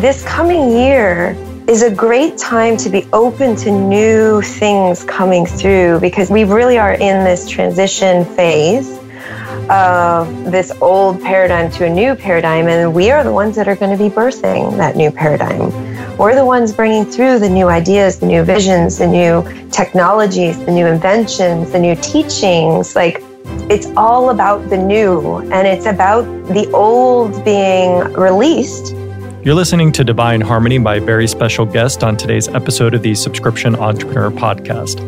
this coming year is a great time to be open to new things coming through because we really are in this transition phase of this old paradigm to a new paradigm, and we are the ones that are going to be birthing that new paradigm. We're the ones bringing through the new ideas, the new visions, the new technologies, the new inventions, the new teachings. Like, it's all about the new, and it's about the old being released you're listening to Divine Harmony by a very special guest on today's episode of the Subscription Entrepreneur Podcast.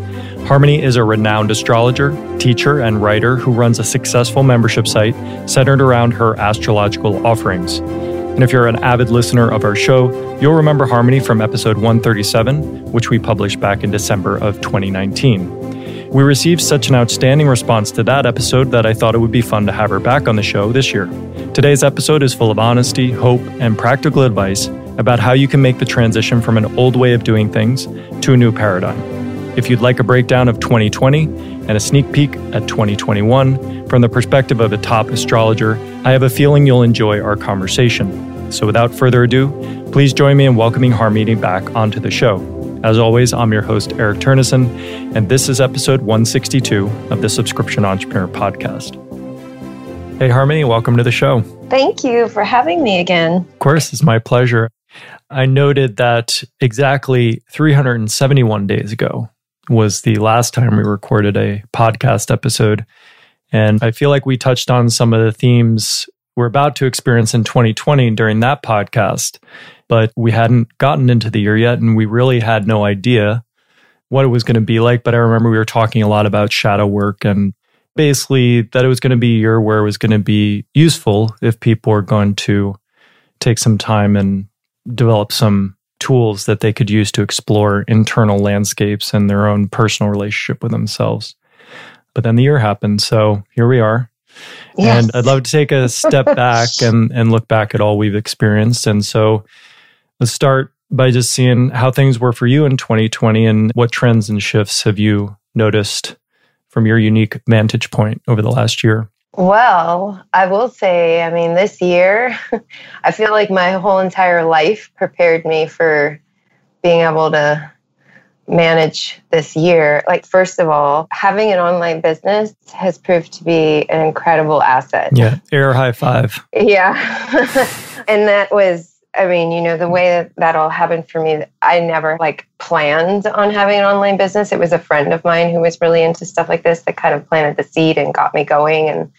Harmony is a renowned astrologer, teacher, and writer who runs a successful membership site centered around her astrological offerings. And if you're an avid listener of our show, you'll remember Harmony from episode 137, which we published back in December of 2019. We received such an outstanding response to that episode that I thought it would be fun to have her back on the show this year. Today's episode is full of honesty, hope, and practical advice about how you can make the transition from an old way of doing things to a new paradigm. If you'd like a breakdown of 2020 and a sneak peek at 2021 from the perspective of a top astrologer, I have a feeling you'll enjoy our conversation. So without further ado, please join me in welcoming Harmony back onto the show. As always, I'm your host, Eric Turnnessen, and this is episode 162 of the Subscription Entrepreneur Podcast. Hey, Harmony, welcome to the show. Thank you for having me again. Of course, it's my pleasure. I noted that exactly 371 days ago was the last time we recorded a podcast episode. And I feel like we touched on some of the themes we're about to experience in 2020 during that podcast, but we hadn't gotten into the year yet. And we really had no idea what it was going to be like. But I remember we were talking a lot about shadow work and basically that it was going to be a year where it was going to be useful if people were going to take some time and develop some tools that they could use to explore internal landscapes and their own personal relationship with themselves. But then the year happened. So here we are. Yes. And I'd love to take a step back and, and look back at all we've experienced. And so let's start by just seeing how things were for you in 2020 and what trends and shifts have you noticed from your unique vantage point over the last year? Well, I will say, I mean, this year, I feel like my whole entire life prepared me for being able to manage this year. Like, first of all, having an online business has proved to be an incredible asset. Yeah, air high five. Yeah. and that was I mean, you know, the way that that all happened for me, I never like planned on having an online business. It was a friend of mine who was really into stuff like this that kind of planted the seed and got me going and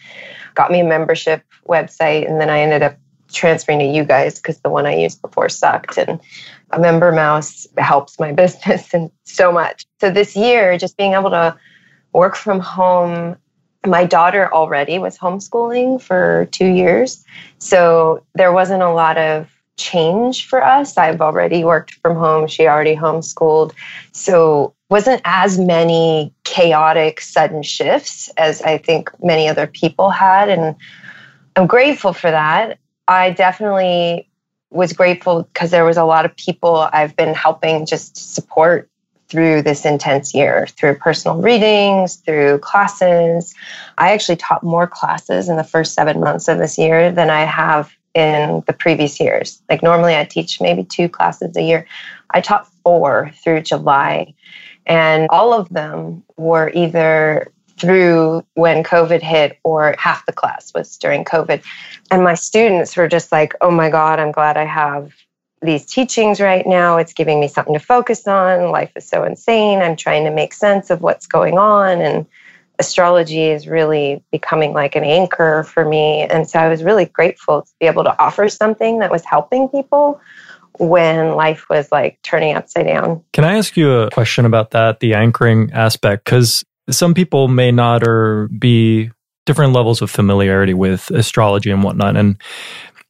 got me a membership website. And then I ended up transferring to you guys because the one I used before sucked. And a MemberMouse helps my business and so much. So this year, just being able to work from home my daughter already was homeschooling for two years. So there wasn't a lot of change for us. I've already worked from home, she already homeschooled. So wasn't as many chaotic sudden shifts as I think many other people had and I'm grateful for that. I definitely was grateful because there was a lot of people I've been helping just support through this intense year through personal readings, through classes. I actually taught more classes in the first 7 months of this year than I have in the previous years. Like normally I teach maybe two classes a year. I taught four through July, and all of them were either through when COVID hit or half the class was during COVID. And my students were just like, oh my God, I'm glad I have these teachings right now. It's giving me something to focus on. Life is so insane. I'm trying to make sense of what's going on. And astrology is really becoming like an anchor for me. And so I was really grateful to be able to offer something that was helping people when life was like turning upside down. Can I ask you a question about that, the anchoring aspect? Because some people may not or be different levels of familiarity with astrology and whatnot. And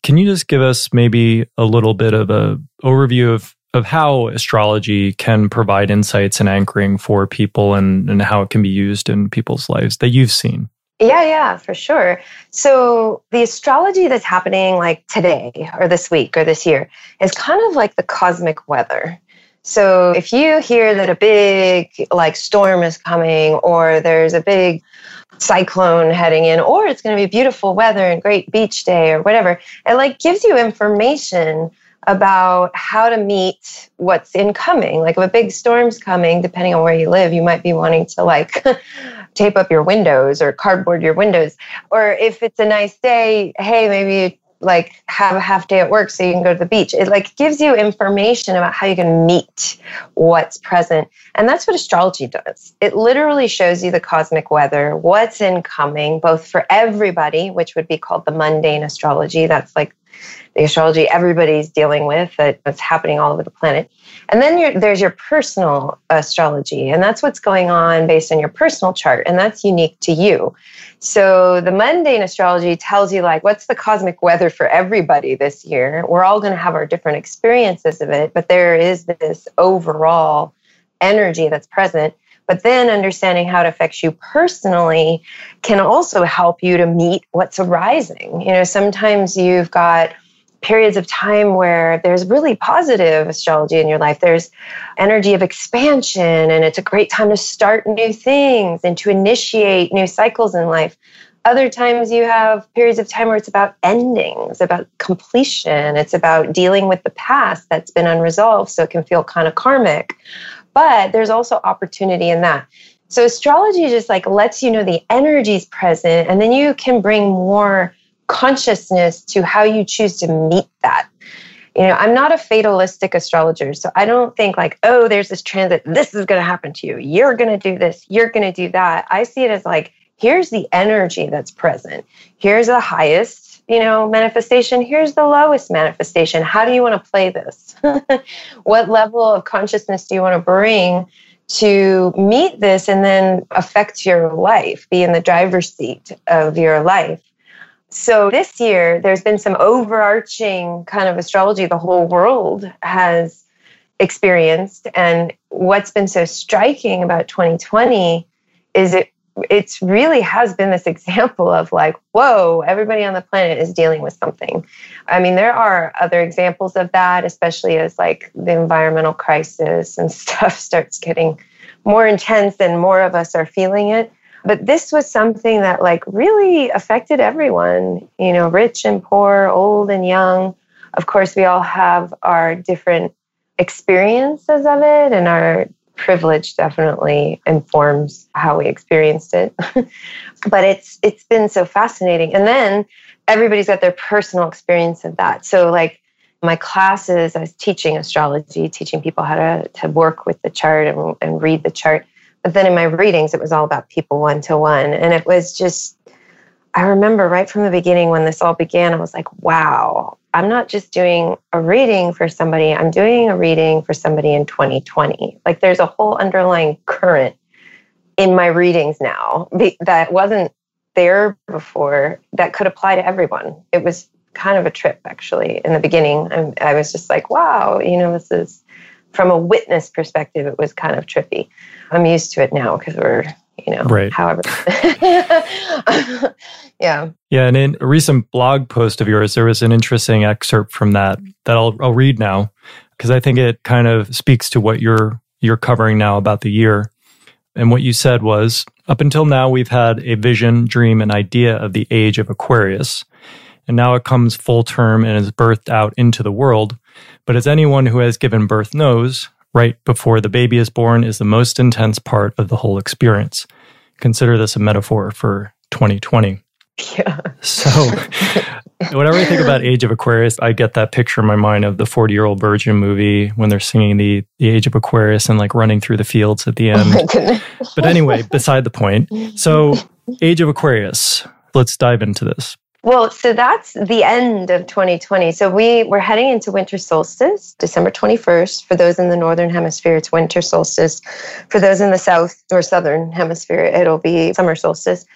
can you just give us maybe a little bit of a overview of of how astrology can provide insights and anchoring for people and, and how it can be used in people's lives that you've seen. Yeah, yeah, for sure. So the astrology that's happening like today or this week or this year is kind of like the cosmic weather. So if you hear that a big like storm is coming or there's a big cyclone heading in or it's going to be beautiful weather and great beach day or whatever, it like gives you information about how to meet what's incoming. Like if a big storm's coming, depending on where you live, you might be wanting to like tape up your windows or cardboard your windows. Or if it's a nice day, hey, maybe like have a half day at work so you can go to the beach. It like gives you information about how you can meet what's present. And that's what astrology does. It literally shows you the cosmic weather, what's incoming, both for everybody, which would be called the mundane astrology. That's like the astrology everybody's dealing with that's happening all over the planet. And then there's your personal astrology, and that's what's going on based on your personal chart, and that's unique to you. So the mundane astrology tells you, like, what's the cosmic weather for everybody this year? We're all going to have our different experiences of it, but there is this overall energy that's present. But then understanding how it affects you personally can also help you to meet what's arising. You know, sometimes you've got periods of time where there's really positive astrology in your life. There's energy of expansion, and it's a great time to start new things and to initiate new cycles in life. Other times you have periods of time where it's about endings, about completion. It's about dealing with the past that's been unresolved, so it can feel kind of karmic. But there's also opportunity in that. So astrology just like lets you know the energy's present, and then you can bring more consciousness to how you choose to meet that. You know, I'm not a fatalistic astrologer, so I don't think like, oh, there's this transit, this is going to happen to you. You're going to do this, you're going to do that. I see it as like, here's the energy that's present. Here's the highest, you know, manifestation. Here's the lowest manifestation. How do you want to play this? what level of consciousness do you want to bring to meet this and then affect your life, be in the driver's seat of your life? So this year, there's been some overarching kind of astrology the whole world has experienced. And what's been so striking about 2020 is it it's really has been this example of like, whoa, everybody on the planet is dealing with something. I mean, there are other examples of that, especially as like the environmental crisis and stuff starts getting more intense and more of us are feeling it. But this was something that like really affected everyone, you know, rich and poor, old and young. Of course, we all have our different experiences of it and our privilege definitely informs how we experienced it. but it's it's been so fascinating. And then everybody's got their personal experience of that. So like my classes, I was teaching astrology, teaching people how to, to work with the chart and, and read the chart. But then in my readings, it was all about people one to one. And it was just, I remember right from the beginning when this all began, I was like, wow, I'm not just doing a reading for somebody, I'm doing a reading for somebody in 2020. Like there's a whole underlying current in my readings now that wasn't there before that could apply to everyone. It was kind of a trip actually in the beginning. I was just like, wow, you know, this is from a witness perspective, it was kind of trippy. I'm used to it now because we're, you know, right. however. yeah. Yeah. And in a recent blog post of yours, there was an interesting excerpt from that that I'll, I'll read now because I think it kind of speaks to what you're you're covering now about the year. And what you said was up until now, we've had a vision, dream, and idea of the age of Aquarius. And now it comes full term and is birthed out into the world. But as anyone who has given birth knows, right before the baby is born is the most intense part of the whole experience. Consider this a metaphor for 2020. Yeah. So, whenever I think about Age of Aquarius, I get that picture in my mind of the 40 year old virgin movie when they're singing the, the Age of Aquarius and like running through the fields at the oh end. Oh but anyway, beside the point. So, Age of Aquarius, let's dive into this. Well, so that's the end of 2020. So we we're heading into winter solstice, December 21st. For those in the northern hemisphere, it's winter solstice. For those in the south or southern hemisphere, it'll be summer solstice.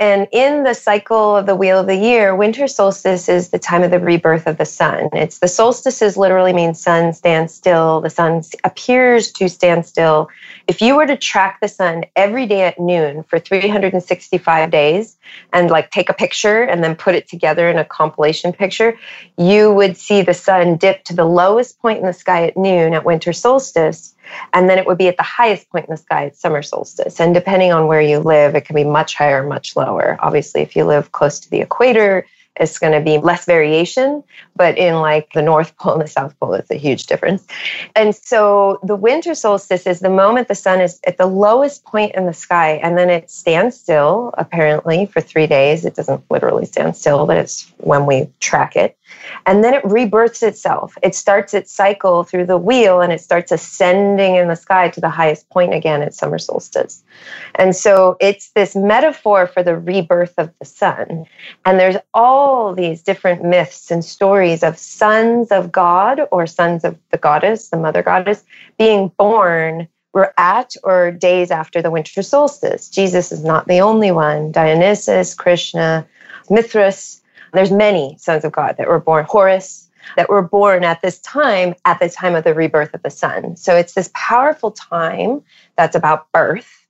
And in the cycle of the wheel of the year, winter solstice is the time of the rebirth of the sun. It's the solstices literally mean sun stands still. The sun appears to stand still. If you were to track the sun every day at noon for 365 days and like take a picture and then put it together in a compilation picture, you would see the sun dip to the lowest point in the sky at noon at winter solstice and then it would be at the highest point in the sky at summer solstice. And depending on where you live, it can be much higher, much lower. Obviously, if you live close to the equator, it's going to be less variation. But in like the North Pole and the South Pole, it's a huge difference. And so the winter solstice is the moment the sun is at the lowest point in the sky, and then it stands still, apparently, for three days. It doesn't literally stand still, but it's when we track it. And then it rebirths itself. It starts its cycle through the wheel and it starts ascending in the sky to the highest point again at summer solstice. And so it's this metaphor for the rebirth of the sun. And there's all these different myths and stories of sons of God or sons of the goddess, the mother goddess, being born were at or days after the winter solstice. Jesus is not the only one. Dionysus, Krishna, Mithras, there's many sons of God that were born. Horus, that were born at this time, at the time of the rebirth of the sun. So it's this powerful time that's about birth.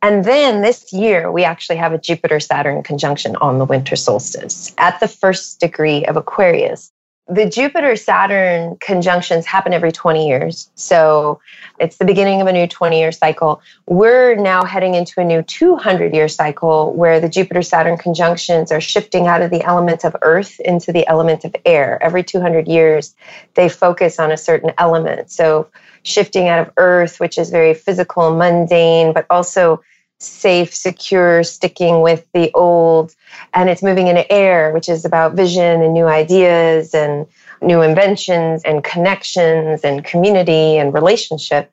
And then this year, we actually have a Jupiter Saturn conjunction on the winter solstice at the first degree of Aquarius the Jupiter Saturn conjunctions happen every 20 years. So it's the beginning of a new 20 year cycle. We're now heading into a new 200 year cycle where the Jupiter Saturn conjunctions are shifting out of the element of earth into the element of air. Every 200 years, they focus on a certain element. So shifting out of earth, which is very physical, mundane, but also safe, secure, sticking with the old. And it's moving into air, which is about vision and new ideas and new inventions and connections and community and relationship.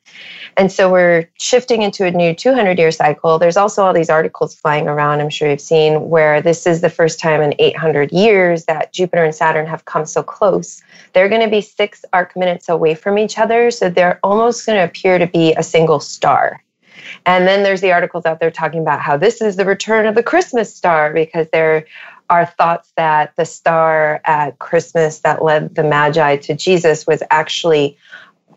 And so we're shifting into a new 200 year cycle. There's also all these articles flying around, I'm sure you've seen, where this is the first time in 800 years that Jupiter and Saturn have come so close. They're going to be six arc minutes away from each other. So they're almost going to appear to be a single star. And then there's the articles out there talking about how this is the return of the Christmas star because there are thoughts that the star at Christmas that led the Magi to Jesus was actually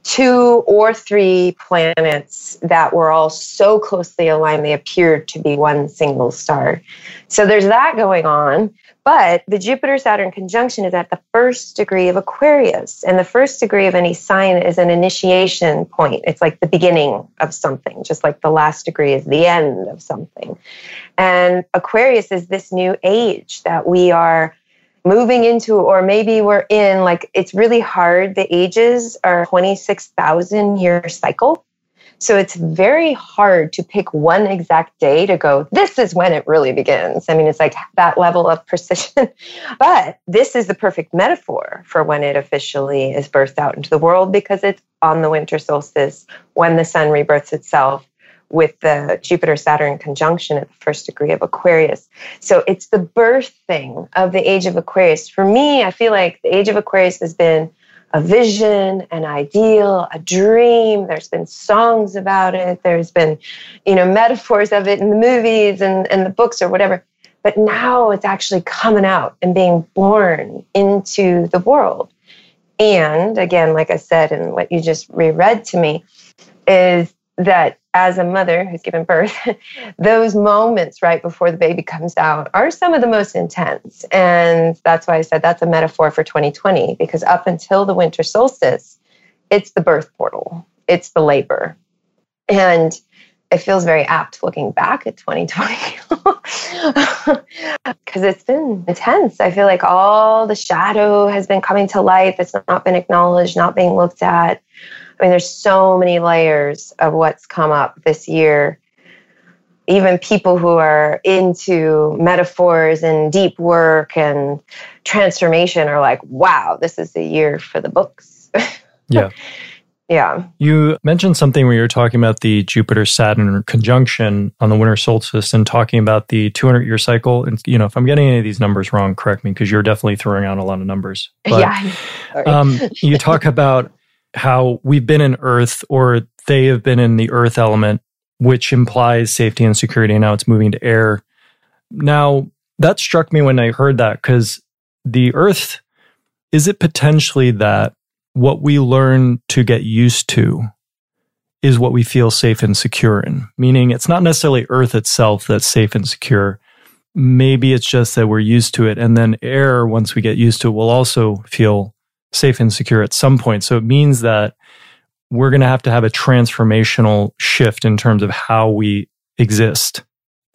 two or three planets that were all so closely aligned they appeared to be one single star. So there's that going on. But the Jupiter Saturn conjunction is at the first degree of Aquarius. And the first degree of any sign is an initiation point. It's like the beginning of something, just like the last degree is the end of something. And Aquarius is this new age that we are moving into, or maybe we're in, like it's really hard. The ages are 26,000 year cycle. So it's very hard to pick one exact day to go, this is when it really begins. I mean, it's like that level of precision. but this is the perfect metaphor for when it officially is birthed out into the world because it's on the winter solstice when the sun rebirths itself with the Jupiter Saturn conjunction at the first degree of Aquarius. So it's the birth thing of the age of Aquarius. For me, I feel like the age of Aquarius has been a vision, an ideal, a dream. There's been songs about it. There's been, you know, metaphors of it in the movies and, and the books or whatever. But now it's actually coming out and being born into the world. And again, like I said, and what you just reread to me, is that as a mother who's given birth, those moments right before the baby comes out are some of the most intense. And that's why I said that's a metaphor for 2020, because up until the winter solstice, it's the birth portal, it's the labor. And it feels very apt looking back at 2020 because it's been intense. I feel like all the shadow has been coming to light that's not been acknowledged, not being looked at. I mean, there's so many layers of what's come up this year. Even people who are into metaphors and deep work and transformation are like, wow, this is the year for the books. yeah. Yeah. You mentioned something where you're talking about the Jupiter Saturn conjunction on the winter solstice and talking about the 200 year cycle. And, you know, if I'm getting any of these numbers wrong, correct me because you're definitely throwing out a lot of numbers. But, yeah. um, you talk about how we've been in earth or they have been in the earth element, which implies safety and security. And now it's moving to air. Now, that struck me when I heard that because the earth is it potentially that what we learn to get used to is what we feel safe and secure in? Meaning, it's not necessarily earth itself that's safe and secure. Maybe it's just that we're used to it. And then air, once we get used to it, will also feel safe and secure at some point. So it means that we're going to have to have a transformational shift in terms of how we exist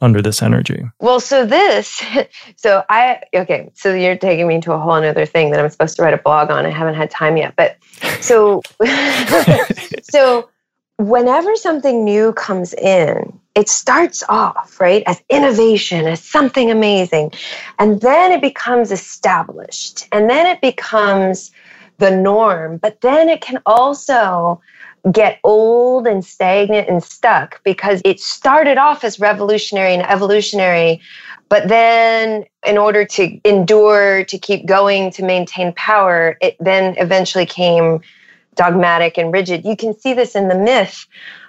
under this energy? Well, so this, so I, okay, so you're taking me to a whole other thing that I'm supposed to write a blog on. I haven't had time yet. But so, so whenever something new comes in, it starts off, right, as innovation, as something amazing. And then it becomes established. And then it becomes the norm. But then it can also get old and stagnant and stuck because it started off as revolutionary and evolutionary. But then, in order to endure, to keep going, to maintain power, it then eventually came dogmatic and rigid. You can see this in the myth,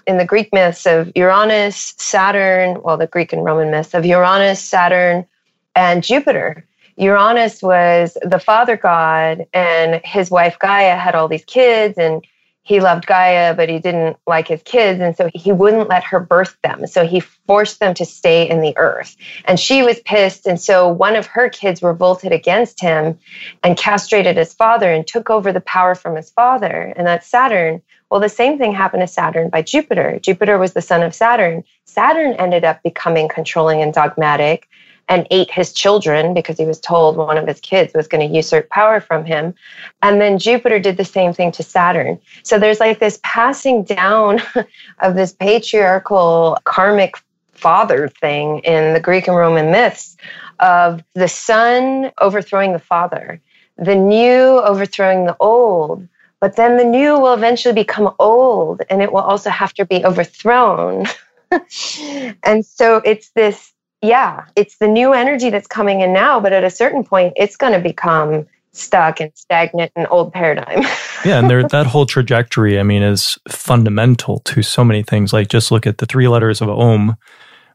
in the Greek myths of Uranus, Saturn, well, the Greek and Roman myths of Uranus, Saturn, and Jupiter. Uranus was the father god, and his wife Gaia had all these kids, and he loved Gaia, but he didn't like his kids. And so he wouldn't let her birth them. So he forced them to stay in the earth. And she was pissed. And so one of her kids revolted against him and castrated his father and took over the power from his father. And that's Saturn. Well, the same thing happened to Saturn by Jupiter. Jupiter was the son of Saturn. Saturn ended up becoming controlling and dogmatic and ate his children because he was told one of his kids was going to usurp power from him. And then Jupiter did the same thing to Saturn. So there's like this passing down of this patriarchal karmic father thing in the Greek and Roman myths of the son overthrowing the father, the new overthrowing the old. But then the new will eventually become old and it will also have to be overthrown. and so it's this yeah, it's the new energy that's coming in now, but at a certain point, it's going to become stuck and stagnant and old paradigm. yeah, and there, that whole trajectory, I mean, is fundamental to so many things. Like just look at the three letters of Om,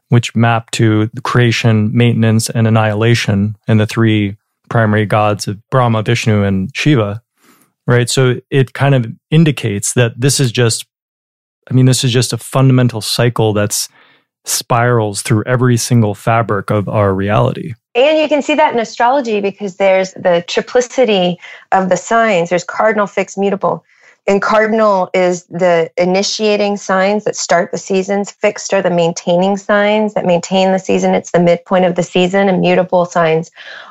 which map to creation, maintenance, and annihilation, and the three primary gods of Brahma, Vishnu, and Shiva. Right. So it kind of indicates that this is just, I mean, this is just a fundamental cycle that's spirals through every single fabric of our reality. And you can see that in astrology because there's the triplicity of the signs. There's cardinal, fixed, mutable. And cardinal is the initiating signs that start the seasons. Fixed are the maintaining signs that maintain the season. It's the midpoint of the season. And mutable signs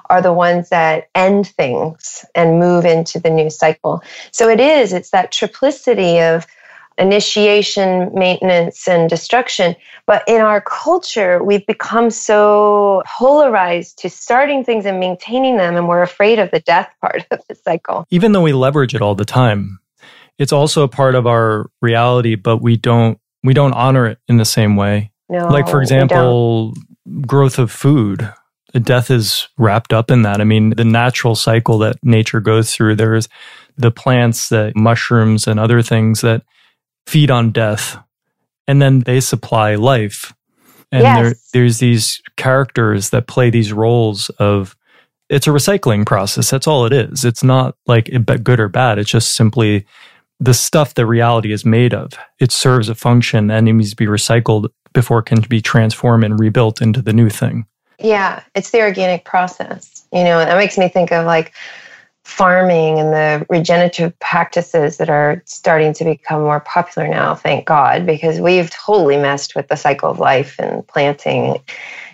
are the ones that end things and move into the new cycle. So it is, it's that triplicity of initiation, maintenance, and destruction. But in our culture, we've become so polarized to starting things and maintaining them, and we're afraid of the death part of the cycle. Even though we leverage it all the time, it's also a part of our reality, but we don't we don't honor it in the same way. No, like for example, growth of food. Death is wrapped up in that. I mean, the natural cycle that nature goes through. There's the plants, the mushrooms, and other things that feed on death and then they supply life. And yes. there, there's these characters that play these roles of it's a recycling process. That's all it is. It's not like good or bad. It's just simply the stuff that reality is made of. It serves a function and it needs to be recycled before it can be transformed and rebuilt into the new thing. Yeah, it's the organic process. You know, that makes me think of like farming and the regenerative practices that are starting to become more popular now, thank God, because we've totally messed with the cycle of life and planting,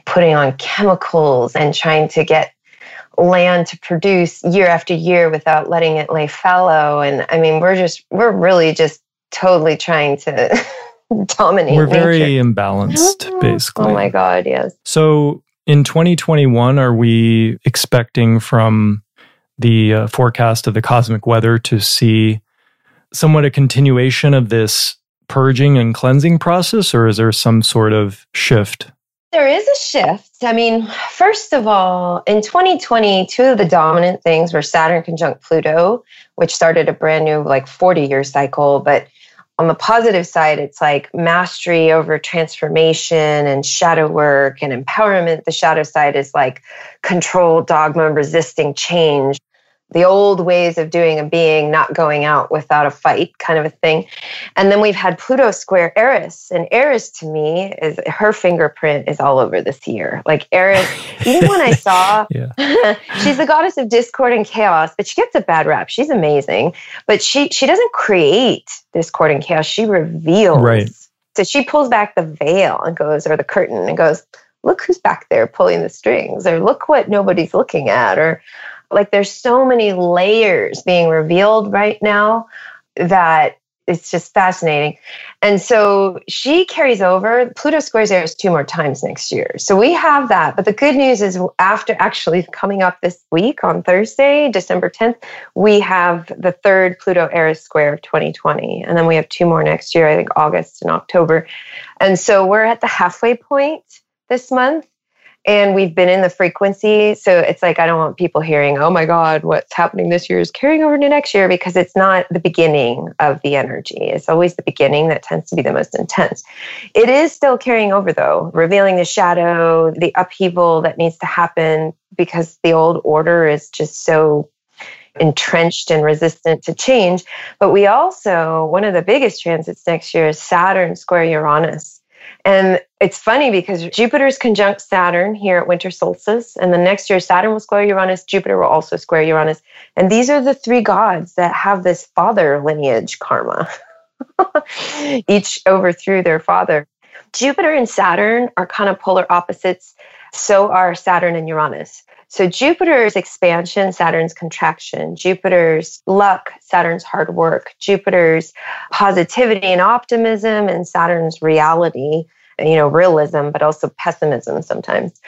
putting on chemicals and trying to get land to produce year after year without letting it lay fallow. And I mean, we're just, we're really just totally trying to dominate. We're very nature. imbalanced, basically. Oh my God, yes. So in 2021, are we expecting from the uh, forecast of the cosmic weather to see somewhat a continuation of this purging and cleansing process, or is there some sort of shift? There is a shift. I mean, first of all, in 2020, two of the dominant things were Saturn conjunct Pluto, which started a brand new, like 40 year cycle. But on the positive side, it's like mastery over transformation and shadow work and empowerment. The shadow side is like control, dogma, resisting change the old ways of doing a being not going out without a fight kind of a thing. And then we've had pluto square eris and eris to me is her fingerprint is all over this year. Like eris even when i saw she's the goddess of discord and chaos but she gets a bad rap. She's amazing. But she she doesn't create discord and chaos. She reveals. Right. So she pulls back the veil and goes or the curtain and goes look who's back there pulling the strings, or look what nobody's looking at, or like there's so many layers being revealed right now that it's just fascinating. And so she carries over. Pluto squares Eris two more times next year. So we have that. But the good news is, after actually coming up this week on Thursday, December 10th, we have the third Pluto Eris square of 2020. And then we have two more next year, I think August and October. And so we're at the halfway point this month and we've been in the frequency. So it's like, I don't want people hearing, oh my God, what's happening this year is carrying over to next year because it's not the beginning of the energy. It's always the beginning that tends to be the most intense. It is still carrying over, though, revealing the shadow, the upheaval that needs to happen because the old order is just so entrenched and resistant to change. But we also, one of the biggest transits next year is Saturn square Uranus. And it's funny because Jupiter's conjunct Saturn here at winter solstice, and the next year Saturn will square Uranus, Jupiter will also square Uranus. And these are the three gods that have this father lineage karma. Each overthrew their father. Jupiter and Saturn are kind of polar opposites. So are Saturn and Uranus. So Jupiter's expansion, Saturn's contraction, Jupiter's luck, Saturn's hard work, Jupiter's positivity and optimism, and Saturn's reality, you know, realism, but also pessimism sometimes.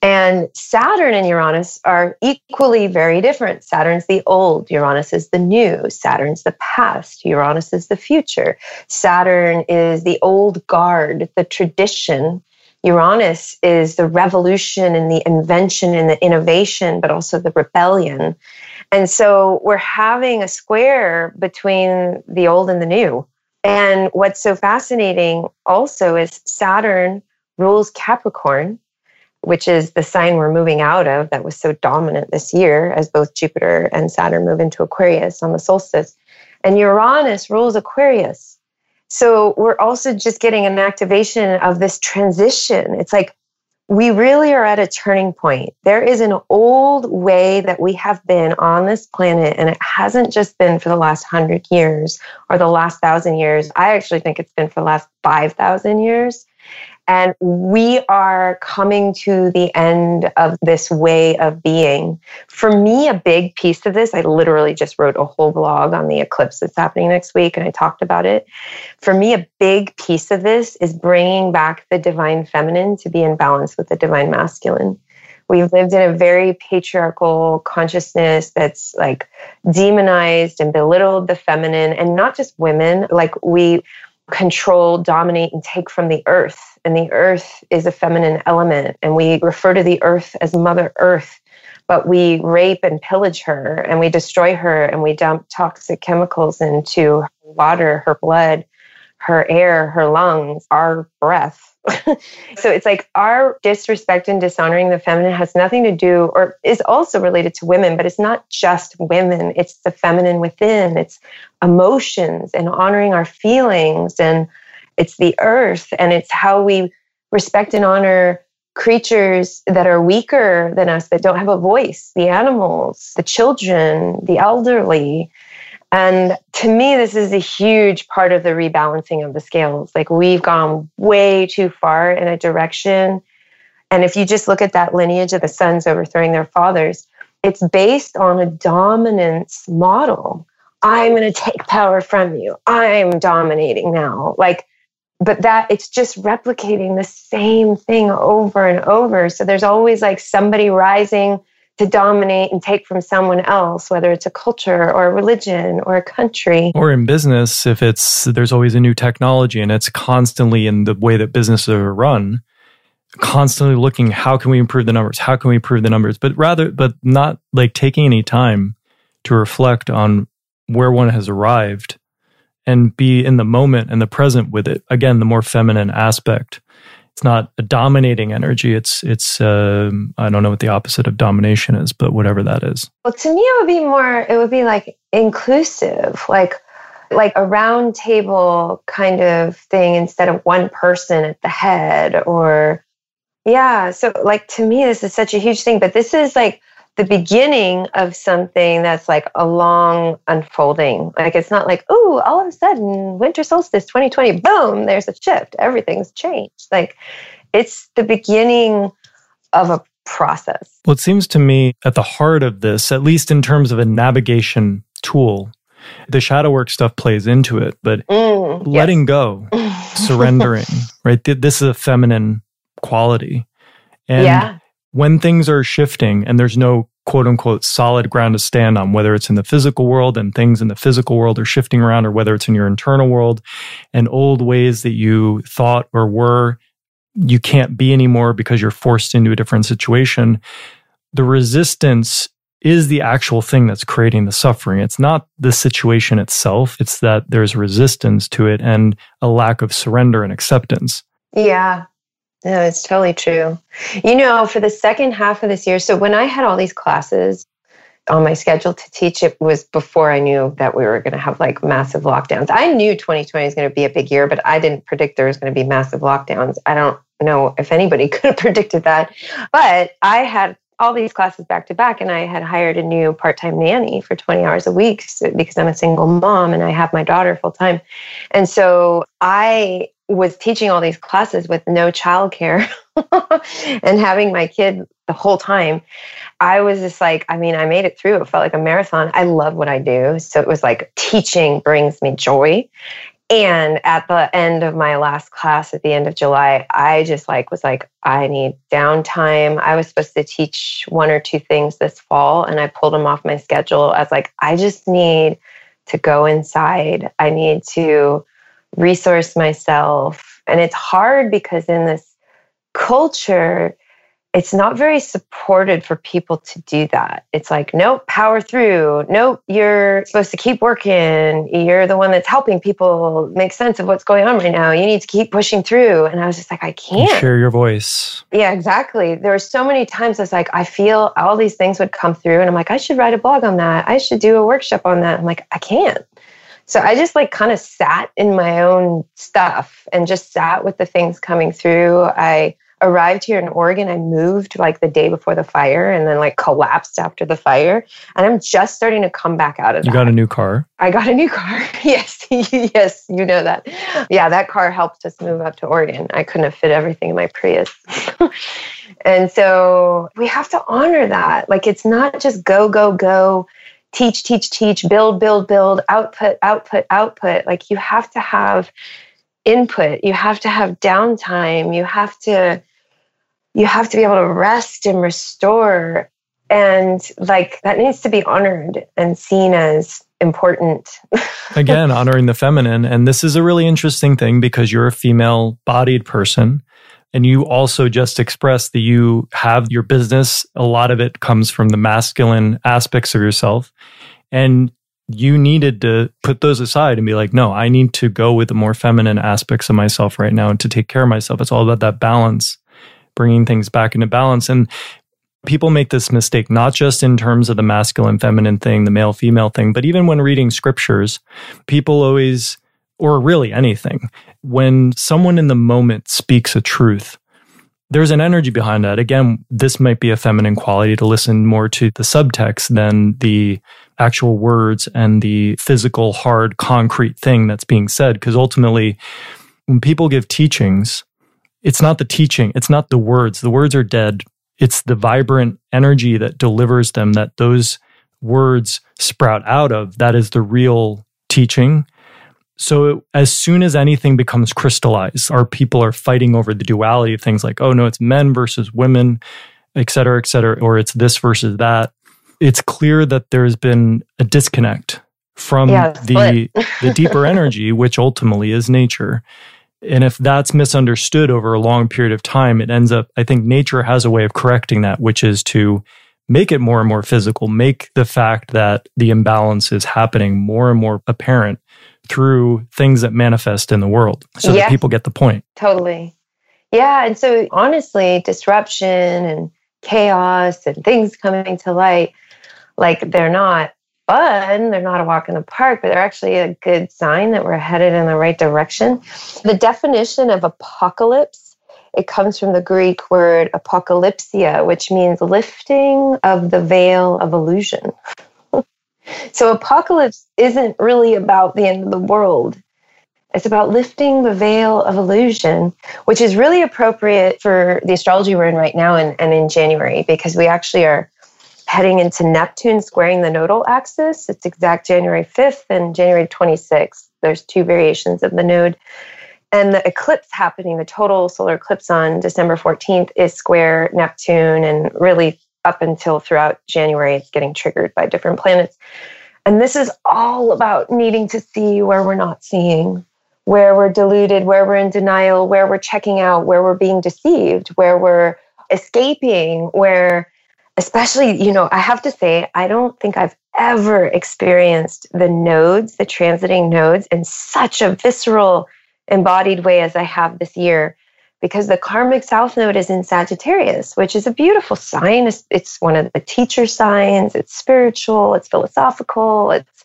And Saturn and Uranus are equally very different. Saturn's the old, Uranus is the new, Saturn's the past, Uranus is the future. Saturn is the old guard, the tradition Uranus is the revolution and the invention and the innovation, but also the rebellion. And so we're having a square between the old and the new. And what's so fascinating also is Saturn rules Capricorn, which is the sign we're moving out of that was so dominant this year as both Jupiter and Saturn move into Aquarius on the solstice. And Uranus rules Aquarius. So we're also just getting an activation of this transition. It's like we really are at a turning point. There is an old way that we have been on this planet, and it hasn't just been for the last hundred years or the last thousand years. I actually think it's been for the last 5,000 years. And we are coming to the end of this way of being. For me, a big piece of this, I literally just wrote a whole blog on the eclipse that's happening next week and I talked about it. For me, a big piece of this is bringing back the divine feminine to be in balance with the divine masculine. We've lived in a very patriarchal consciousness that's like demonized and belittled the feminine and not just women. Like we control, dominate, and take from the earth. And the earth is a feminine element. And we refer to the earth as Mother Earth, but we rape and pillage her and we destroy her and we dump toxic chemicals into her water, her blood, her air, her lungs, our breath. so it's like our disrespect and dishonoring the feminine has nothing to do or is also related to women but it's not just women it's the feminine within it's emotions and honoring our feelings and it's the earth and it's how we respect and honor creatures that are weaker than us that don't have a voice the animals the children the elderly and to me, this is a huge part of the rebalancing of the scales. Like we've gone way too far in a direction. And if you just look at that lineage of the sons overthrowing their fathers, it's based on a dominance model. I'm going to take power from you. I'm dominating now. Like, but that it's just replicating the same thing over and over. So there's always like somebody rising to dominate and take from someone else, whether it's a culture or a religion or a country. Or in business, if it's there's always a new technology and it's constantly in the way that businesses are run, constantly looking how can we improve the numbers? How can we improve the numbers? But rather, but not like taking any time to reflect on where one has arrived and be in the moment and the present with it. Again, the more feminine aspect it's not a dominating energy. It's it's um, I don't know what the opposite of domination is, but whatever that is. Well, to me, it would be more. It would be like inclusive, like like a round table kind of thing instead of one person at the head or yeah so like to me this is such a huge thing but this is like the beginning of something that's like a long unfolding. Like it's not like, oh, all of a sudden, winter solstice 2020, boom, there's a shift. Everything's changed. Like it's the beginning of a process. Well, it seems to me at the heart of this, at least in terms of a navigation tool, the shadow work stuff plays into it, but mm, letting yes. go, surrendering, right? This is a feminine quality. And yeah. When things are shifting and there's no quote unquote solid ground to stand on, whether it's in the physical world and things in the physical world are shifting around, or whether it's in your internal world and old ways that you thought or were, you can't be anymore because you're forced into a different situation. The resistance is the actual thing that's creating the suffering. It's not the situation itself. It's that there's resistance to it and a lack of surrender and acceptance. Yeah. No, it's totally true. You know, for the second half of this year, so when I had all these classes on my schedule to teach, it was before I knew that we were going to have like massive lockdowns. I knew 2020 was going to be a big year, but I didn't predict there was going to be massive lockdowns. I don't know if anybody could have predicted that. But I had all these classes back to back and I had hired a new part-time nanny for 20 hours a week because I'm a single mom and I have my daughter full time. And so I was teaching all these classes with no childcare and having my kid the whole time. I was just like, I mean, I made it through. It felt like a marathon. I love what I do. So it was like teaching brings me joy. And at the end of my last class at the end of July, I just like was like, I need downtime. I was supposed to teach one or two things this fall and I pulled them off my schedule. I was like, I just need to go inside. I need to resource myself. And it's hard because in this culture, it's not very supported for people to do that. It's like, nope, power through. Nope, you're supposed to keep working. You're the one that's helping people make sense of what's going on right now. You need to keep pushing through. And I was just like, I can't. share your voice. Yeah, exactly. There were so many times it's like, I feel all these things would come through, and I'm like, I should write a blog on that. I should do a workshop on that. I'm like, I can't. So I just like kind of sat in my own stuff and just sat with the things coming through. I arrived here in Oregon. I moved like the day before the fire and then like collapsed after the fire. And I'm just starting to come back out of you that. got a new car? I got a new car. yes. yes. You know that. Yeah. That car helped us move up to Oregon. I couldn't have fit everything in my Prius. and so we have to honor that. Like it's not just go, go, go. Teach, teach, teach, build, build, build, output, output, output. Like you have to have input. You have to have downtime. You have to you have to be able to rest and restore. And like that needs to be honored and seen as important. Again honoring the feminine. And this is a really interesting thing because you're a female bodied person. And you also just expressed that you have your business. A lot of it comes from the masculine aspects of yourself. And you needed to put those aside and be like no i need to go with the more feminine aspects of myself right now and to take care of myself it's all about that balance bringing things back into balance. And people make this mistake, not just in terms of the masculine feminine thing, the male female thing, but even when reading scriptures, people always, or really anything, when someone in the moment speaks a truth, there's an energy behind that. Again, this might be a feminine quality to listen more to the subtext than the actual words and the physical, hard, concrete thing that's being said. Because ultimately, when people give teachings, it's not the teaching, it's not the words. The words are dead. It's the vibrant energy that delivers them that those words sprout out of. That is the real teaching. So as soon as anything becomes crystallized, our people are fighting over the duality of things like, oh no, it's men versus women, et cetera, et cetera, or it's this versus that. It's clear that there's been a disconnect from yeah, the the deeper energy, which ultimately is nature. And if that's misunderstood over a long period of time, it ends up, I think nature has a way of correcting that, which is to make it more and more physical, make the fact that the imbalance is happening more and more apparent through things that manifest in the world so yes, that people get the point. Totally. Yeah. And so honestly, disruption and chaos and things coming to light, like they're not fun. They're not a walk in the park, but they're actually a good sign that we're headed in the right direction. The definition of apocalypse, it comes from the Greek word apocalypsia, which means lifting of the veil of illusion. So apocalypse isn't really about the end of the world. It's about lifting the veil of illusion, which is really appropriate for the astrology we're in right now and, and in January, because we actually are heading into Neptune squaring the nodal axis. It's exact January 5th and January 26th. There's two variations of the node. And the eclipse happening, the total solar eclipse on December 14th, is square Neptune. And really, up until throughout January, it's getting triggered by different planets. And this is all about needing to see where we're not seeing, where we're deluded, where we're in denial, where we're checking out, where we're being deceived, where we're escaping, where especially, you know, I have to say, I don't think I've ever experienced the nodes, the transiting nodes, in such a visceral, embodied way as I have this year. Because the karmic south node is in Sagittarius, which is a beautiful sign. It's, it's one of the teacher signs. It's spiritual, it's philosophical, it's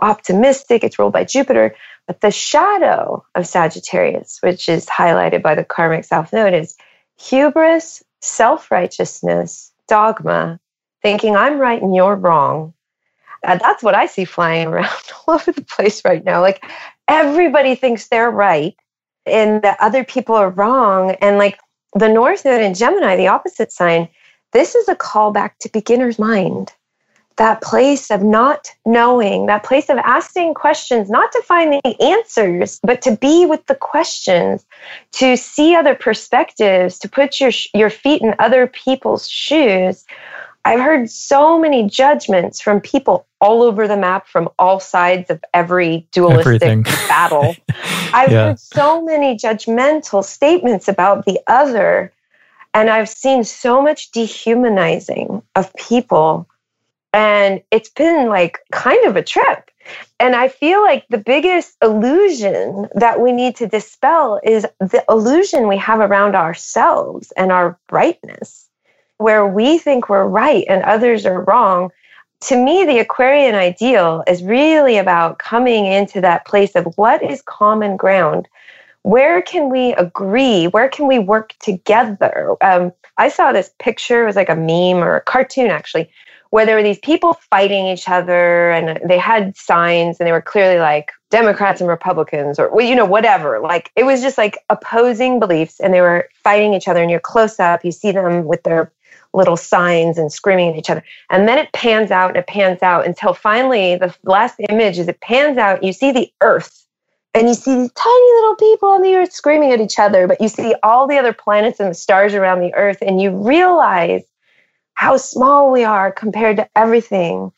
optimistic, it's ruled by Jupiter. But the shadow of Sagittarius, which is highlighted by the karmic south node, is hubris, self righteousness, dogma, thinking I'm right and you're wrong. That's what I see flying around all over the place right now. Like everybody thinks they're right and that other people are wrong. And like the North Node in Gemini, the opposite sign, this is a callback to beginner's mind that place of not knowing, that place of asking questions, not to find the answers, but to be with the questions, to see other perspectives, to put your your feet in other people's shoes. I've heard so many judgments from people all over the map from all sides of every dualistic Everything. battle. I've yeah. heard so many judgmental statements about the other. And I've seen so much dehumanizing of people and it's been like kind of a trip. And I feel like the biggest illusion that we need to dispel is the illusion we have around ourselves and our brightness, where we think we're right and others are wrong. To me, the Aquarian ideal is really about coming into that place of what is common ground. Where can we agree? Where can we work together? Um, I saw this picture, it was like a meme or a cartoon actually, where there were these people fighting each other and they had signs and they were clearly like Democrats and Republicans or well, you know, whatever. Like it was just like opposing beliefs and they were fighting each other and you're close up, you see them with their little signs and screaming at each other. And then it pans out and it pans out until finally the last image is it pans out, you see the earth and you see these tiny little people on the earth screaming at each other, but you see all the other planets and the stars around the earth, and you realize how small we are compared to everything.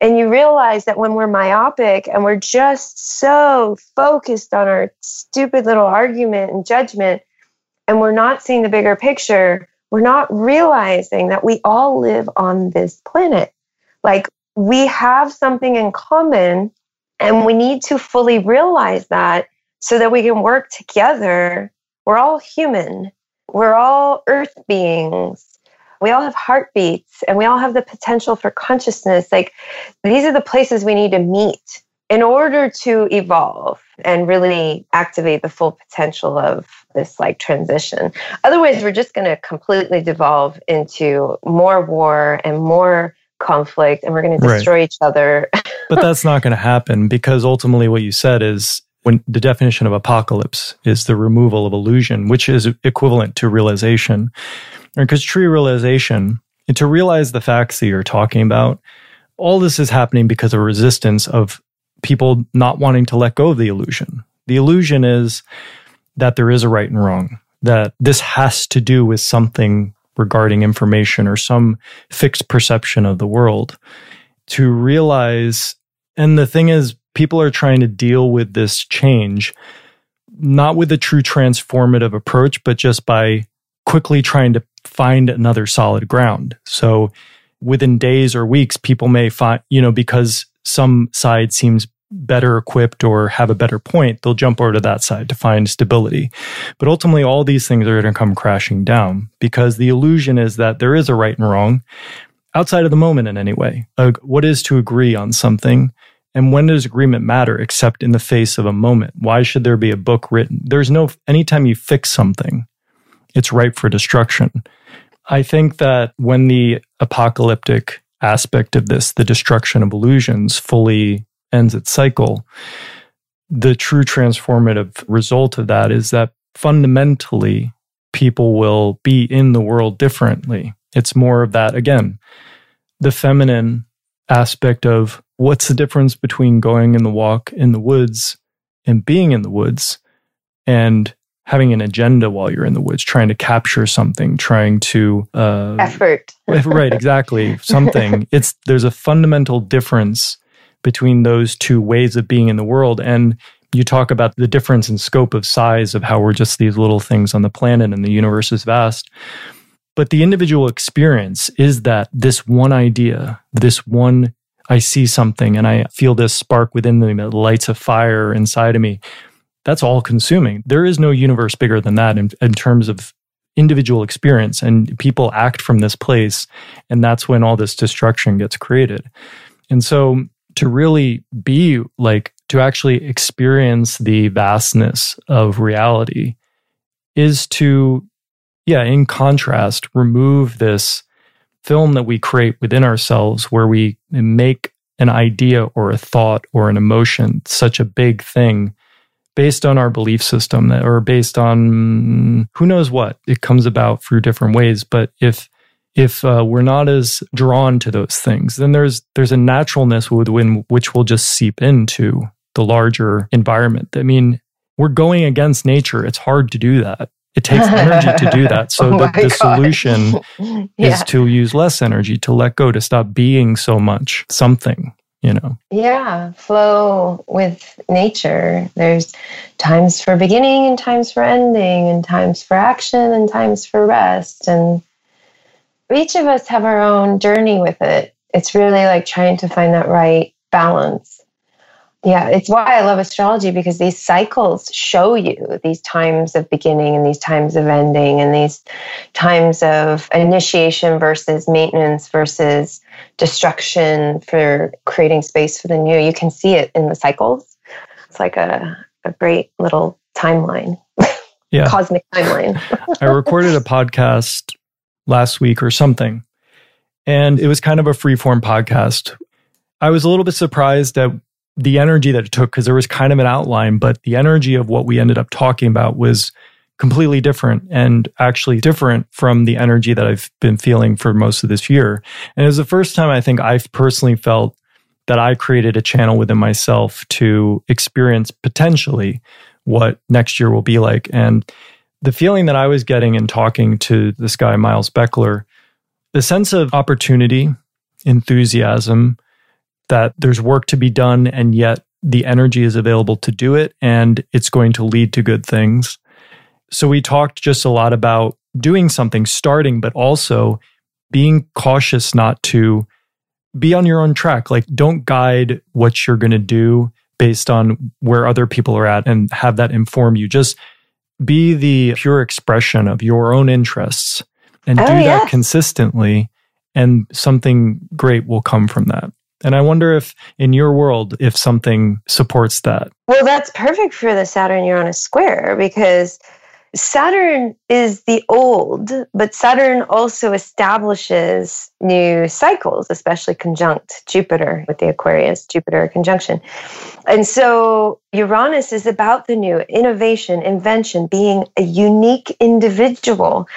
And you realize that when we're myopic and we're just so focused on our stupid little argument and judgment, and we're not seeing the bigger picture, we're not realizing that we all live on this planet. Like we have something in common, and we need to fully realize that so that we can work together. We're all human, we're all earth beings we all have heartbeats and we all have the potential for consciousness. Like these are the places we need to meet in order to evolve and really activate the full potential of this like transition. Otherwise, we're just going to completely devolve into more war and more conflict and we're going to destroy right. each other. but that's not going to happen because ultimately what you said is when the definition of apocalypse is the removal of illusion, which is equivalent to realization. Because true realization, and to realize the facts that you're talking about, all this is happening because of resistance of people not wanting to let go of the illusion. The illusion is that there is a right and wrong, that this has to do with something regarding information or some fixed perception of the world. To realize, and the thing is, people are trying to deal with this change not with a true transformative approach, but just by quickly trying to find another solid ground. So within days or weeks, people may find, you know, because some side seems better equipped or have a better point, they'll jump over to that side to find stability. But ultimately, all these things are going to come crashing down because the illusion is that there is a right and wrong outside of the moment in any way. Uh, what is to agree on something and when does agreement matter except in the face of a moment? Why should there be a book written? There's no, anytime you fix something, it's ripe for destruction. I think that when the apocalyptic aspect of this, the destruction of illusions, fully ends its cycle, the true transformative result of that is that fundamentally people will be in the world differently. It's more of that, again, the feminine aspect of what's the difference between going in the walk in the woods and being in the woods and having an agenda while you're in the woods, trying to capture something, trying to uh, effort. right, exactly. Something. It's there's a fundamental difference between those two ways of being in the world. And you talk about the difference in scope of size of how we're just these little things on the planet and the universe is vast. But the individual experience is that this one idea, this one, I see something and I feel this spark within me that lights a fire inside of me. That's all consuming. There is no universe bigger than that in, in terms of individual experience. And people act from this place. And that's when all this destruction gets created. And so to really be like, to actually experience the vastness of reality is to yeah, in contrast, remove this film that we create within ourselves where we make an idea or a thought or an emotion such a big thing based on our belief system or based on who knows what it comes about through different ways. But if if uh, we're not as drawn to those things then there's there's a naturalness within which will just seep into the larger environment. I mean we're going against nature. It's hard to do that. It takes energy to do that. So oh the, the solution yeah. is to use less energy, to let go, to stop being so much something, you know? Yeah, flow with nature. There's times for beginning and times for ending, and times for action and times for rest. And each of us have our own journey with it. It's really like trying to find that right balance yeah, it's why I love astrology because these cycles show you these times of beginning and these times of ending and these times of initiation versus maintenance versus destruction for creating space for the new. You can see it in the cycles. It's like a, a great little timeline. Yeah. Cosmic timeline. I recorded a podcast last week or something, and it was kind of a freeform podcast. I was a little bit surprised at the energy that it took because there was kind of an outline, but the energy of what we ended up talking about was completely different and actually different from the energy that I've been feeling for most of this year. And it was the first time I think I've personally felt that I created a channel within myself to experience potentially what next year will be like. And the feeling that I was getting in talking to this guy, Miles Beckler, the sense of opportunity, enthusiasm, that there's work to be done and yet the energy is available to do it and it's going to lead to good things. So we talked just a lot about doing something, starting, but also being cautious not to be on your own track. Like, don't guide what you're going to do based on where other people are at and have that inform you. Just be the pure expression of your own interests and oh, do that consistently, and something great will come from that. And I wonder if in your world, if something supports that. Well, that's perfect for the Saturn Uranus square because Saturn is the old, but Saturn also establishes new cycles, especially conjunct Jupiter with the Aquarius Jupiter conjunction. And so Uranus is about the new innovation, invention, being a unique individual.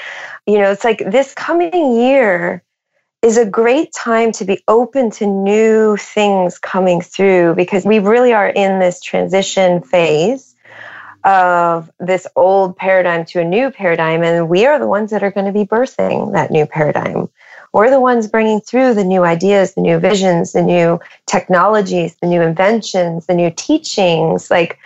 You know, it's like this coming year is a great time to be open to new things coming through because we really are in this transition phase of this old paradigm to a new paradigm. And we are the ones that are going to be birthing that new paradigm. We're the ones bringing through the new ideas, the new visions, the new technologies, the new inventions, the new teachings. Like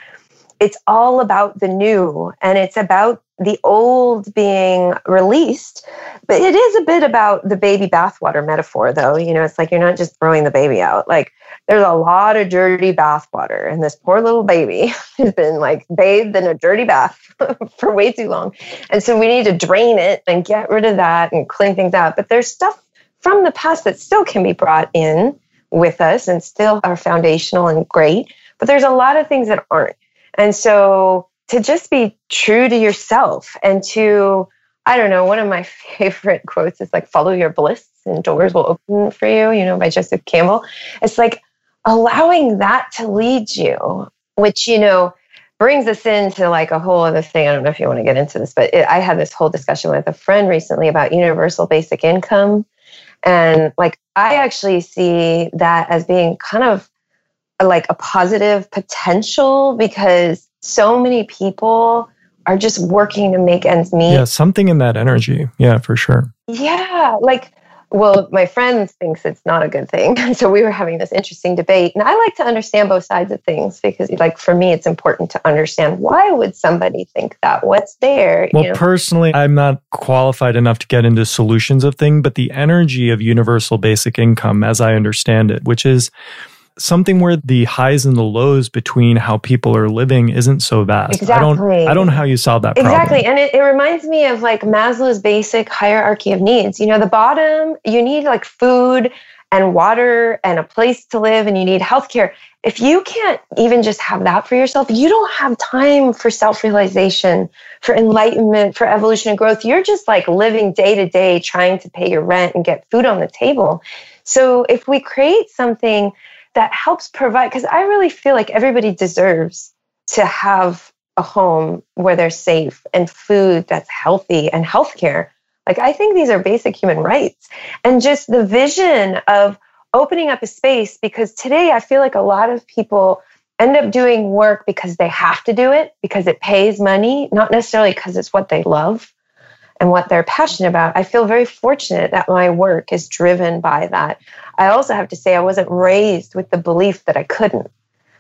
it's all about the new and it's about the old being released. But it is a bit about the baby bathwater metaphor, though. You know, it's like you're not just throwing the baby out. Like there's a lot of dirty bathwater, and this poor little baby has been like bathed in a dirty bath for way too long. And so we need to drain it and get rid of that and clean things out. But there's stuff from the past that still can be brought in with us and still are foundational and great. But there's a lot of things that aren't. And so to just be true to yourself and to I don't know, one of my favorite quotes is like follow your bliss and doors will open for you, you know, by Joseph Campbell. It's like allowing that to lead you which, you know, brings us into like a whole other thing. I don't know if you want to get into this, but it, I had this whole discussion with a friend recently about universal basic income. And like, I actually see that as being kind of like a positive potential because so many people are just working to make ends meet. Yeah, something in that energy. Yeah, for sure. Yeah, like well, my friend thinks it's not a good thing. So we were having this interesting debate. And I like to understand both sides of things because, like, for me, it's important to understand why would somebody think that? What's there? Well, you know? personally, I'm not qualified enough to get into solutions of things, but the energy of universal basic income, as I understand it, which is something where the highs and the lows between how people are living isn't so vast. Exactly. I don't I don't know how you solve that problem. Exactly. And it, it reminds me of like Maslow's basic hierarchy of needs. You know, the bottom, you need like food and water and a place to live and you need healthcare. If you can't even just have that for yourself, you don't have time for self-realization, for enlightenment, for evolution and growth. You're just like living day to day trying to pay your rent and get food on the table. So if we create something that helps provide because I really feel like everybody deserves to have a home where they're safe and food that's healthy and healthcare. Like I think these are basic human rights. And just the vision of opening up a space because today I feel like a lot of people end up doing work because they have to do it because it pays money, not necessarily because it's what they love and what they're passionate about. I feel very fortunate that my work is driven by that. I also have to say, I wasn't raised with the belief that I couldn't.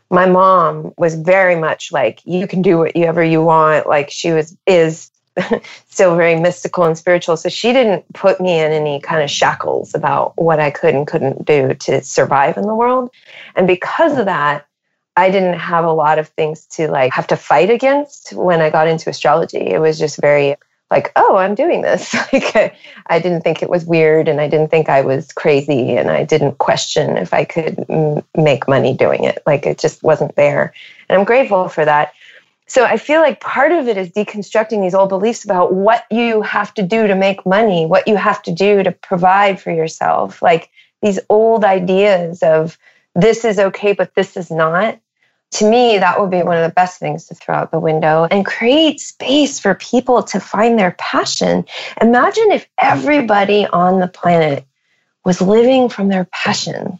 My mom was very much like, you can do whatever you want. Like she was, is still very mystical and spiritual. So she didn't put me in any kind of shackles about what I could and couldn't do to survive in the world. And because of that, I didn't have a lot of things to like have to fight against when I got into astrology. It was just very like, oh, I'm doing this. like, I, didn't think it was weird and I didn't think I was crazy and I didn't question if I could m- make money doing it. Like, it just wasn't there. And I'm grateful for that. So I feel like part of it is deconstructing these old beliefs about what you have to do to make money, what you have to do to provide for yourself. Like these old ideas of this is okay, but this is not to me, that would be one of the best things to throw out the window and create space for people to find their passion. Imagine if everybody on the planet was living from their passion,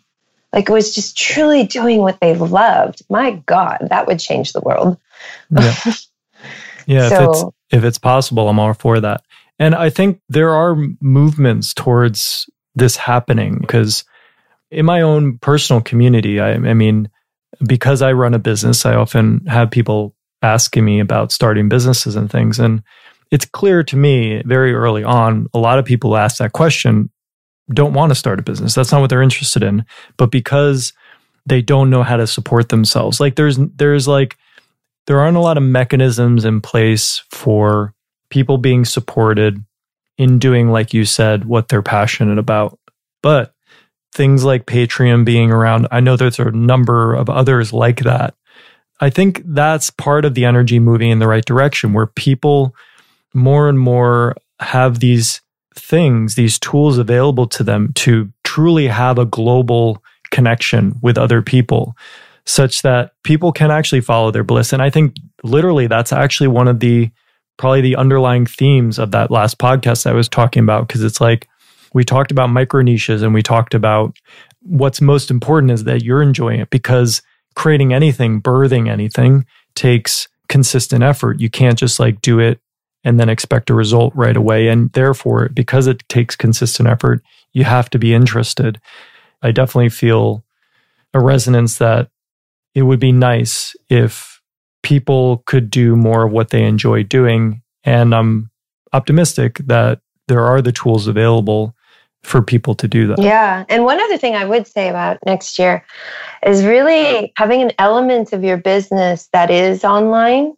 like was just truly doing what they loved. My God, that would change the world. Yeah, yeah so, if, it's, if it's possible, I'm all for that. And I think there are movements towards this happening because in my own personal community, I, I mean, because I run a business, I often have people asking me about starting businesses and things. And it's clear to me very early on, a lot of people ask that question don't want to start a business. That's not what they're interested in. But because they don't know how to support themselves, like there's, there's like, there aren't a lot of mechanisms in place for people being supported in doing, like you said, what they're passionate about. But things like Patreon being around. I know there's a number of others like that. I think that's part of the energy moving in the right direction where people more and more have these things, these tools available to them to truly have a global connection with other people such that people can actually follow their bliss. And I think literally that's actually one of the probably the underlying themes of that last podcast I was talking about because it's like we talked about micro niches and we talked about what's most important is that you're enjoying it because creating anything, birthing anything takes consistent effort. You can't just like do it and then expect a result right away. And therefore, because it takes consistent effort, you have to be interested. I definitely feel a resonance that it would be nice if people could do more of what they enjoy doing. And I'm optimistic that there are the tools available for people to do that. Yeah. And one other thing I would say about next year is really having an element of your business that is online.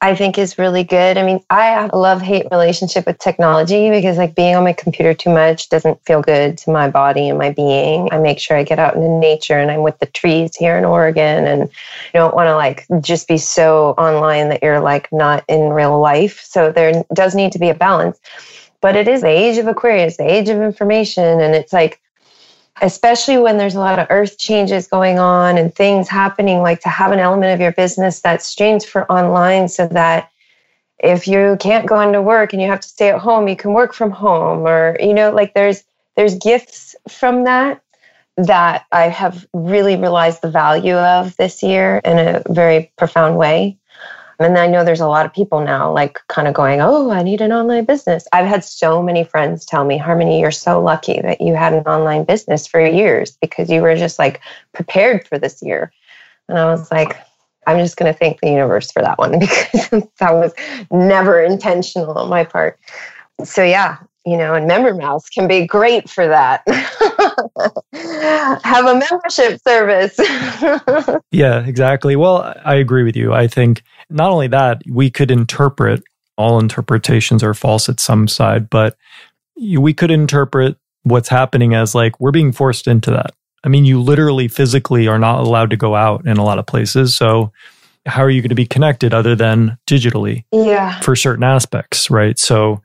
I think is really good. I mean, I have a love hate relationship with technology because, like, being on my computer too much doesn't feel good to my body and my being. I make sure I get out into nature and I'm with the trees here in Oregon and you don't want to, like, just be so online that you're, like, not in real life. So there does need to be a balance but it is the age of Aquarius, the age of information. And it's like especially when there's a lot of earth changes going on and things happening, like to have an element of your business that streamed for online so that if you can't go into work and you have to stay at home, you can work from home or, you know, like there's there's gifts from that that I have really realized the value of this year in a very profound way. And I know there's a lot of people now like kind of going, Oh, I need an online business. I've had so many friends tell me, Harmony, you're so lucky that you had an online business for years because you were just like prepared for this year. And I was like, I'm just going to thank the universe for that one because that was never intentional on my part. So, yeah, you know, and MemberMouse can be great for that. Have a membership service. yeah, exactly. Well, I agree with you. I think not only that, we could interpret all interpretations are false at some side, but we could interpret what's happening as like we're being forced into that. I mean, you literally physically are not allowed to go out in a lot of places. So, how are you going to be connected other than digitally? Yeah. For certain aspects, right? So,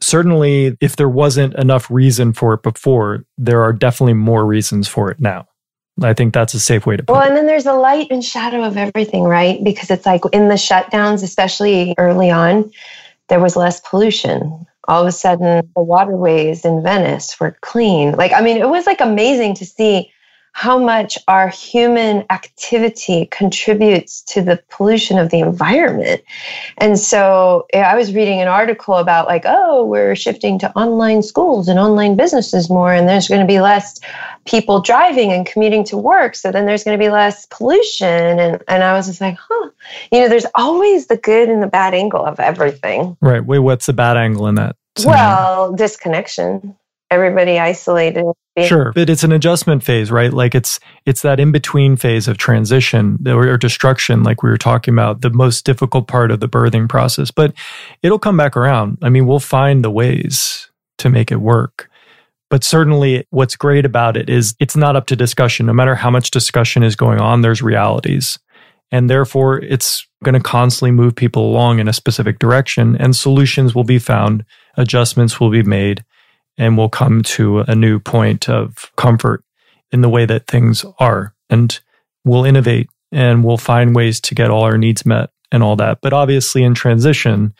certainly if there wasn't enough reason for it before, there are definitely more reasons for it now. I think that's a safe way to put well, it. Well, and then there's a light and shadow of everything, right? Because it's like in the shutdowns, especially early on, there was less pollution. All of a sudden, the waterways in Venice were clean. Like, I mean, it was like amazing to see how much our human activity contributes to the pollution of the environment. And so I was reading an article about, like, oh, we're shifting to online schools and online businesses more, and there's going to be less people driving and commuting to work. So then there's going to be less pollution. And, and I was just like, huh, you know, there's always the good and the bad angle of everything. Right. Wait, what's the bad angle in that? Scenario? Well, disconnection everybody isolated. Sure, but it's an adjustment phase, right? Like it's it's that in between phase of transition or destruction, like we were talking about, the most difficult part of the birthing process. But it'll come back around. I mean, we'll find the ways to make it work. But certainly, what's great about it is it's not up to discussion. No matter how much discussion is going on, there's realities. And therefore, it's going to constantly move people along in a specific direction, and solutions will be found, adjustments will be made and we'll come to a new point of comfort in the way that things are. And we'll innovate and we'll find ways to get all our needs met and all that. But obviously, in transition,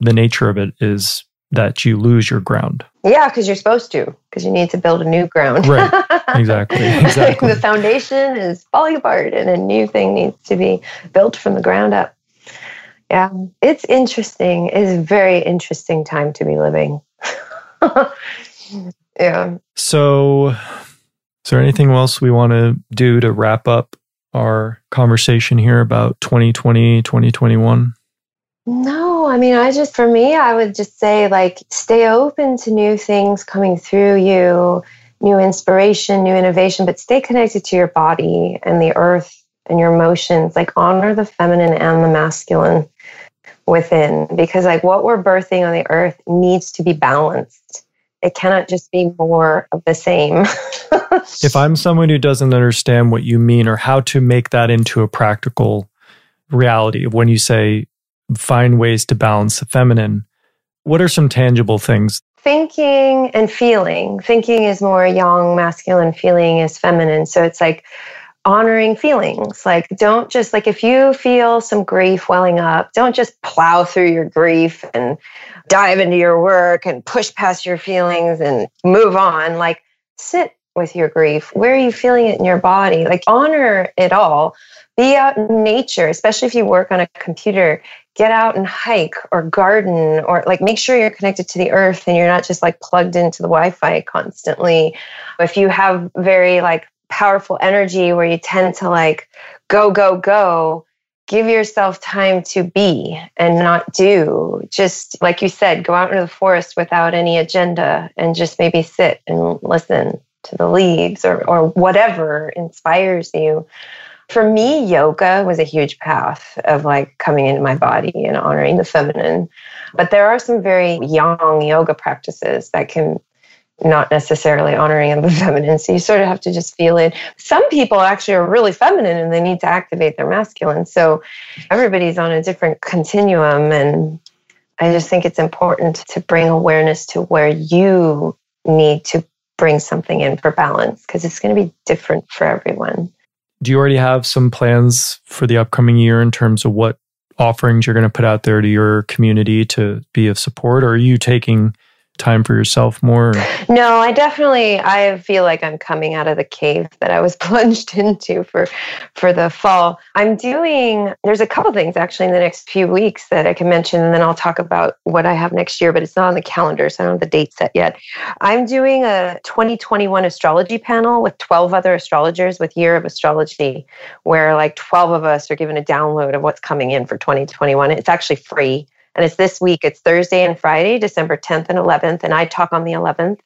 the nature of it is that you lose your ground. Yeah, because you're supposed to, because you need to build a new ground. right. Exactly. Exactly. the foundation is falling apart and a new thing needs to be built from the ground up. Yeah, it's interesting. It's a very interesting time to be living. yeah. So, is there anything else we want to do to wrap up our conversation here about 2020, 2021? No, I mean, I just, for me, I would just say, like, stay open to new things coming through you, new inspiration, new innovation, but stay connected to your body and the earth and your emotions. Like, honor the feminine and the masculine within because like what we're birthing on the earth needs to be balanced. It cannot just be more of the same. If i'm someone who doesn't understand what you mean or how to make that into a practical reality of when you say find ways to balance the feminine what are some tangible things? Thinking and feeling. Thinking is more yang masculine feeling is feminine. So it's like honoring feelings. Like, don't just, like, if you feel some grief welling up, don't just plow through your grief and dive into your work and push past your feelings and move on. Like, sit with your grief. Where are you feeling it in your body? Like, honor it all. Be out in nature, especially if you work on a computer. Get out and hike or garden or like make sure you're connected to the earth and you're not just like plugged into the Wi Fi constantly. If you have very like powerful energy where you tend to like go, go, go, give yourself time to be and not do. Just like you said, go out into the forest without any agenda and just maybe sit and listen to the leaves or, or whatever inspires you. For me, yoga was a huge path of like coming into my body and honoring the feminine. But there are some very yang yoga practices that can not necessarily honoring of the feminine. So you sort of have to just feel it. Some people actually are really feminine and they need to activate their masculine. So everybody's on a different continuum. And I just think it's important to bring awareness to where you need to bring something in for balance because it's going to be different for everyone. Do you already have some plans for the upcoming year in terms of what offerings you're going to put out there to your community to be of support? Or are you taking time for yourself more? No, I definitely I feel like I'm coming out of the cave that I was plunged into for for the fall. I'm doing there's a couple things actually in the next few weeks that I can mention and then I'll talk about what I have next year, but it's not on the calendar, so I don't have the date set yet. I'm doing a 2021 astrology panel with 12 other astrologers with Year of Astrology, where like 12 of us are given a download of what's coming in for 2021. It's actually free and it's this week. It's Thursday and Friday, December 10th and 11th. And I talk on the 11th.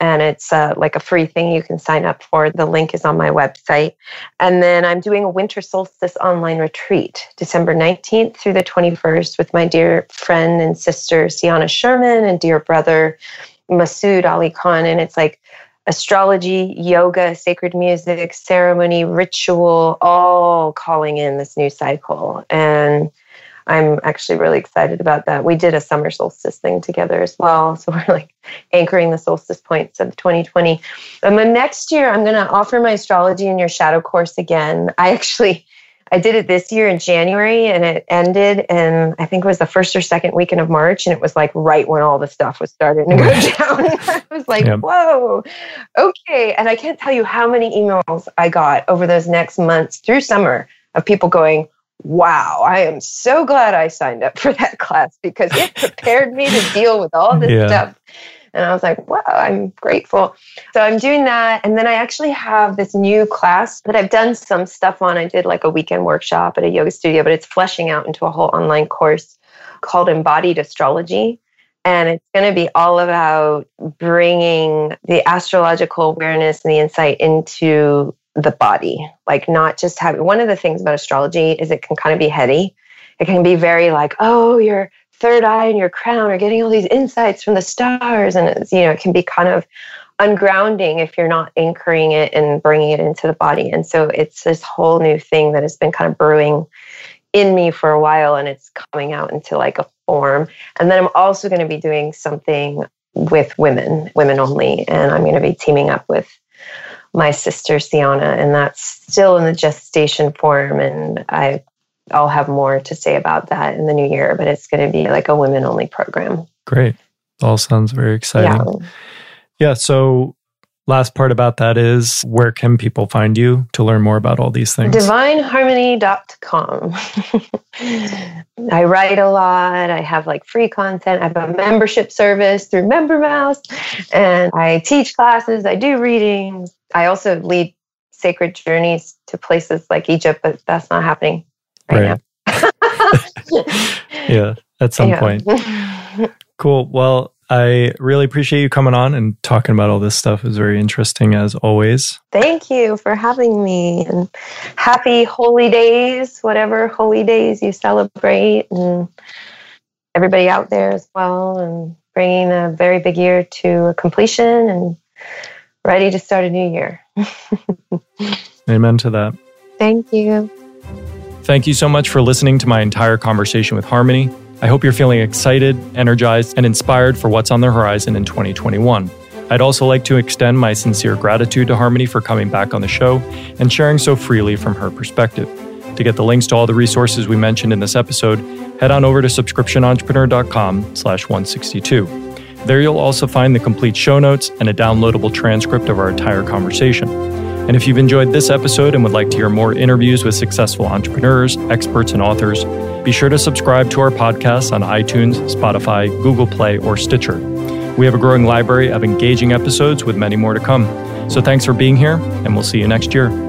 And it's uh, like a free thing you can sign up for. The link is on my website. And then I'm doing a winter solstice online retreat, December 19th through the 21st, with my dear friend and sister, Sianna Sherman, and dear brother, Masood Ali Khan. And it's like astrology, yoga, sacred music, ceremony, ritual, all calling in this new cycle. And I'm actually really excited about that. We did a summer solstice thing together as well. So we're like anchoring the solstice points of 2020. And then next year, I'm going to offer my astrology in your shadow course again. I actually, I did it this year in January and it ended and I think it was the first or second weekend of March and it was like right when all the stuff was starting to go down. I was like, yep. whoa, okay. And I can't tell you how many emails I got over those next months through summer of people going, wow, I am so glad I signed up for that class because it prepared me to deal with all this yeah. stuff. And I was like, wow, I'm grateful. So I'm doing that. And then I actually have this new class that I've done some stuff on. I did like a weekend workshop at a yoga studio, but it's fleshing out into a whole online course called Embodied Astrology. And it's going to be all about bringing the astrological awareness and the insight into the body. Like, not just having one of the things about astrology is it can kind of be heady. It can be very like, oh, your third eye and your crown are getting all these insights from the stars. And it's, you know, it can be kind of ungrounding if you're not anchoring it and bringing it into the body. And so it's this whole new thing that has been kind of brewing in me for a while and it's coming out into like a form. And then I'm also going to be doing something with women, women only. And I'm going to be teaming up with my sister Sianna, and that's still in the gestation form. And I, I'll have more to say about that in the new year, but it's going to be like a women only program. Great. All sounds very exciting. Yeah. yeah. So, last part about that is where can people find you to learn more about all these things? Divineharmony.com. I write a lot. I have like free content. I have a membership service through MemberMouse, and I teach classes. I do readings. I also lead sacred journeys to places like Egypt, but that's not happening right, right. now. yeah, at some yeah. point. Cool. Well, I really appreciate you coming on and talking about all this stuff. It was very interesting as always. Thank you for having me and happy holy days, whatever holy days you celebrate, and everybody out there as well, and bringing a very big year to a completion and ready to start a new year. Amen to that. Thank you. Thank you so much for listening to my entire conversation with Harmony. I hope you're feeling excited, energized, and inspired for what's on the horizon in 2021. I'd also like to extend my sincere gratitude to Harmony for coming back on the show and sharing so freely from her perspective. To get the links to all the resources we mentioned in this episode, head on over to subscriptionentrepreneur.com slash 162. There you'll also find the complete show notes and a downloadable transcript of our entire conversation. And if you've enjoyed this episode and would like to hear more interviews with successful entrepreneurs, experts, and authors, be sure to subscribe to our podcast on iTunes, Spotify, Google Play, or Stitcher. We have a growing library of engaging episodes with many more to come. So thanks for being here, and we'll see you next year.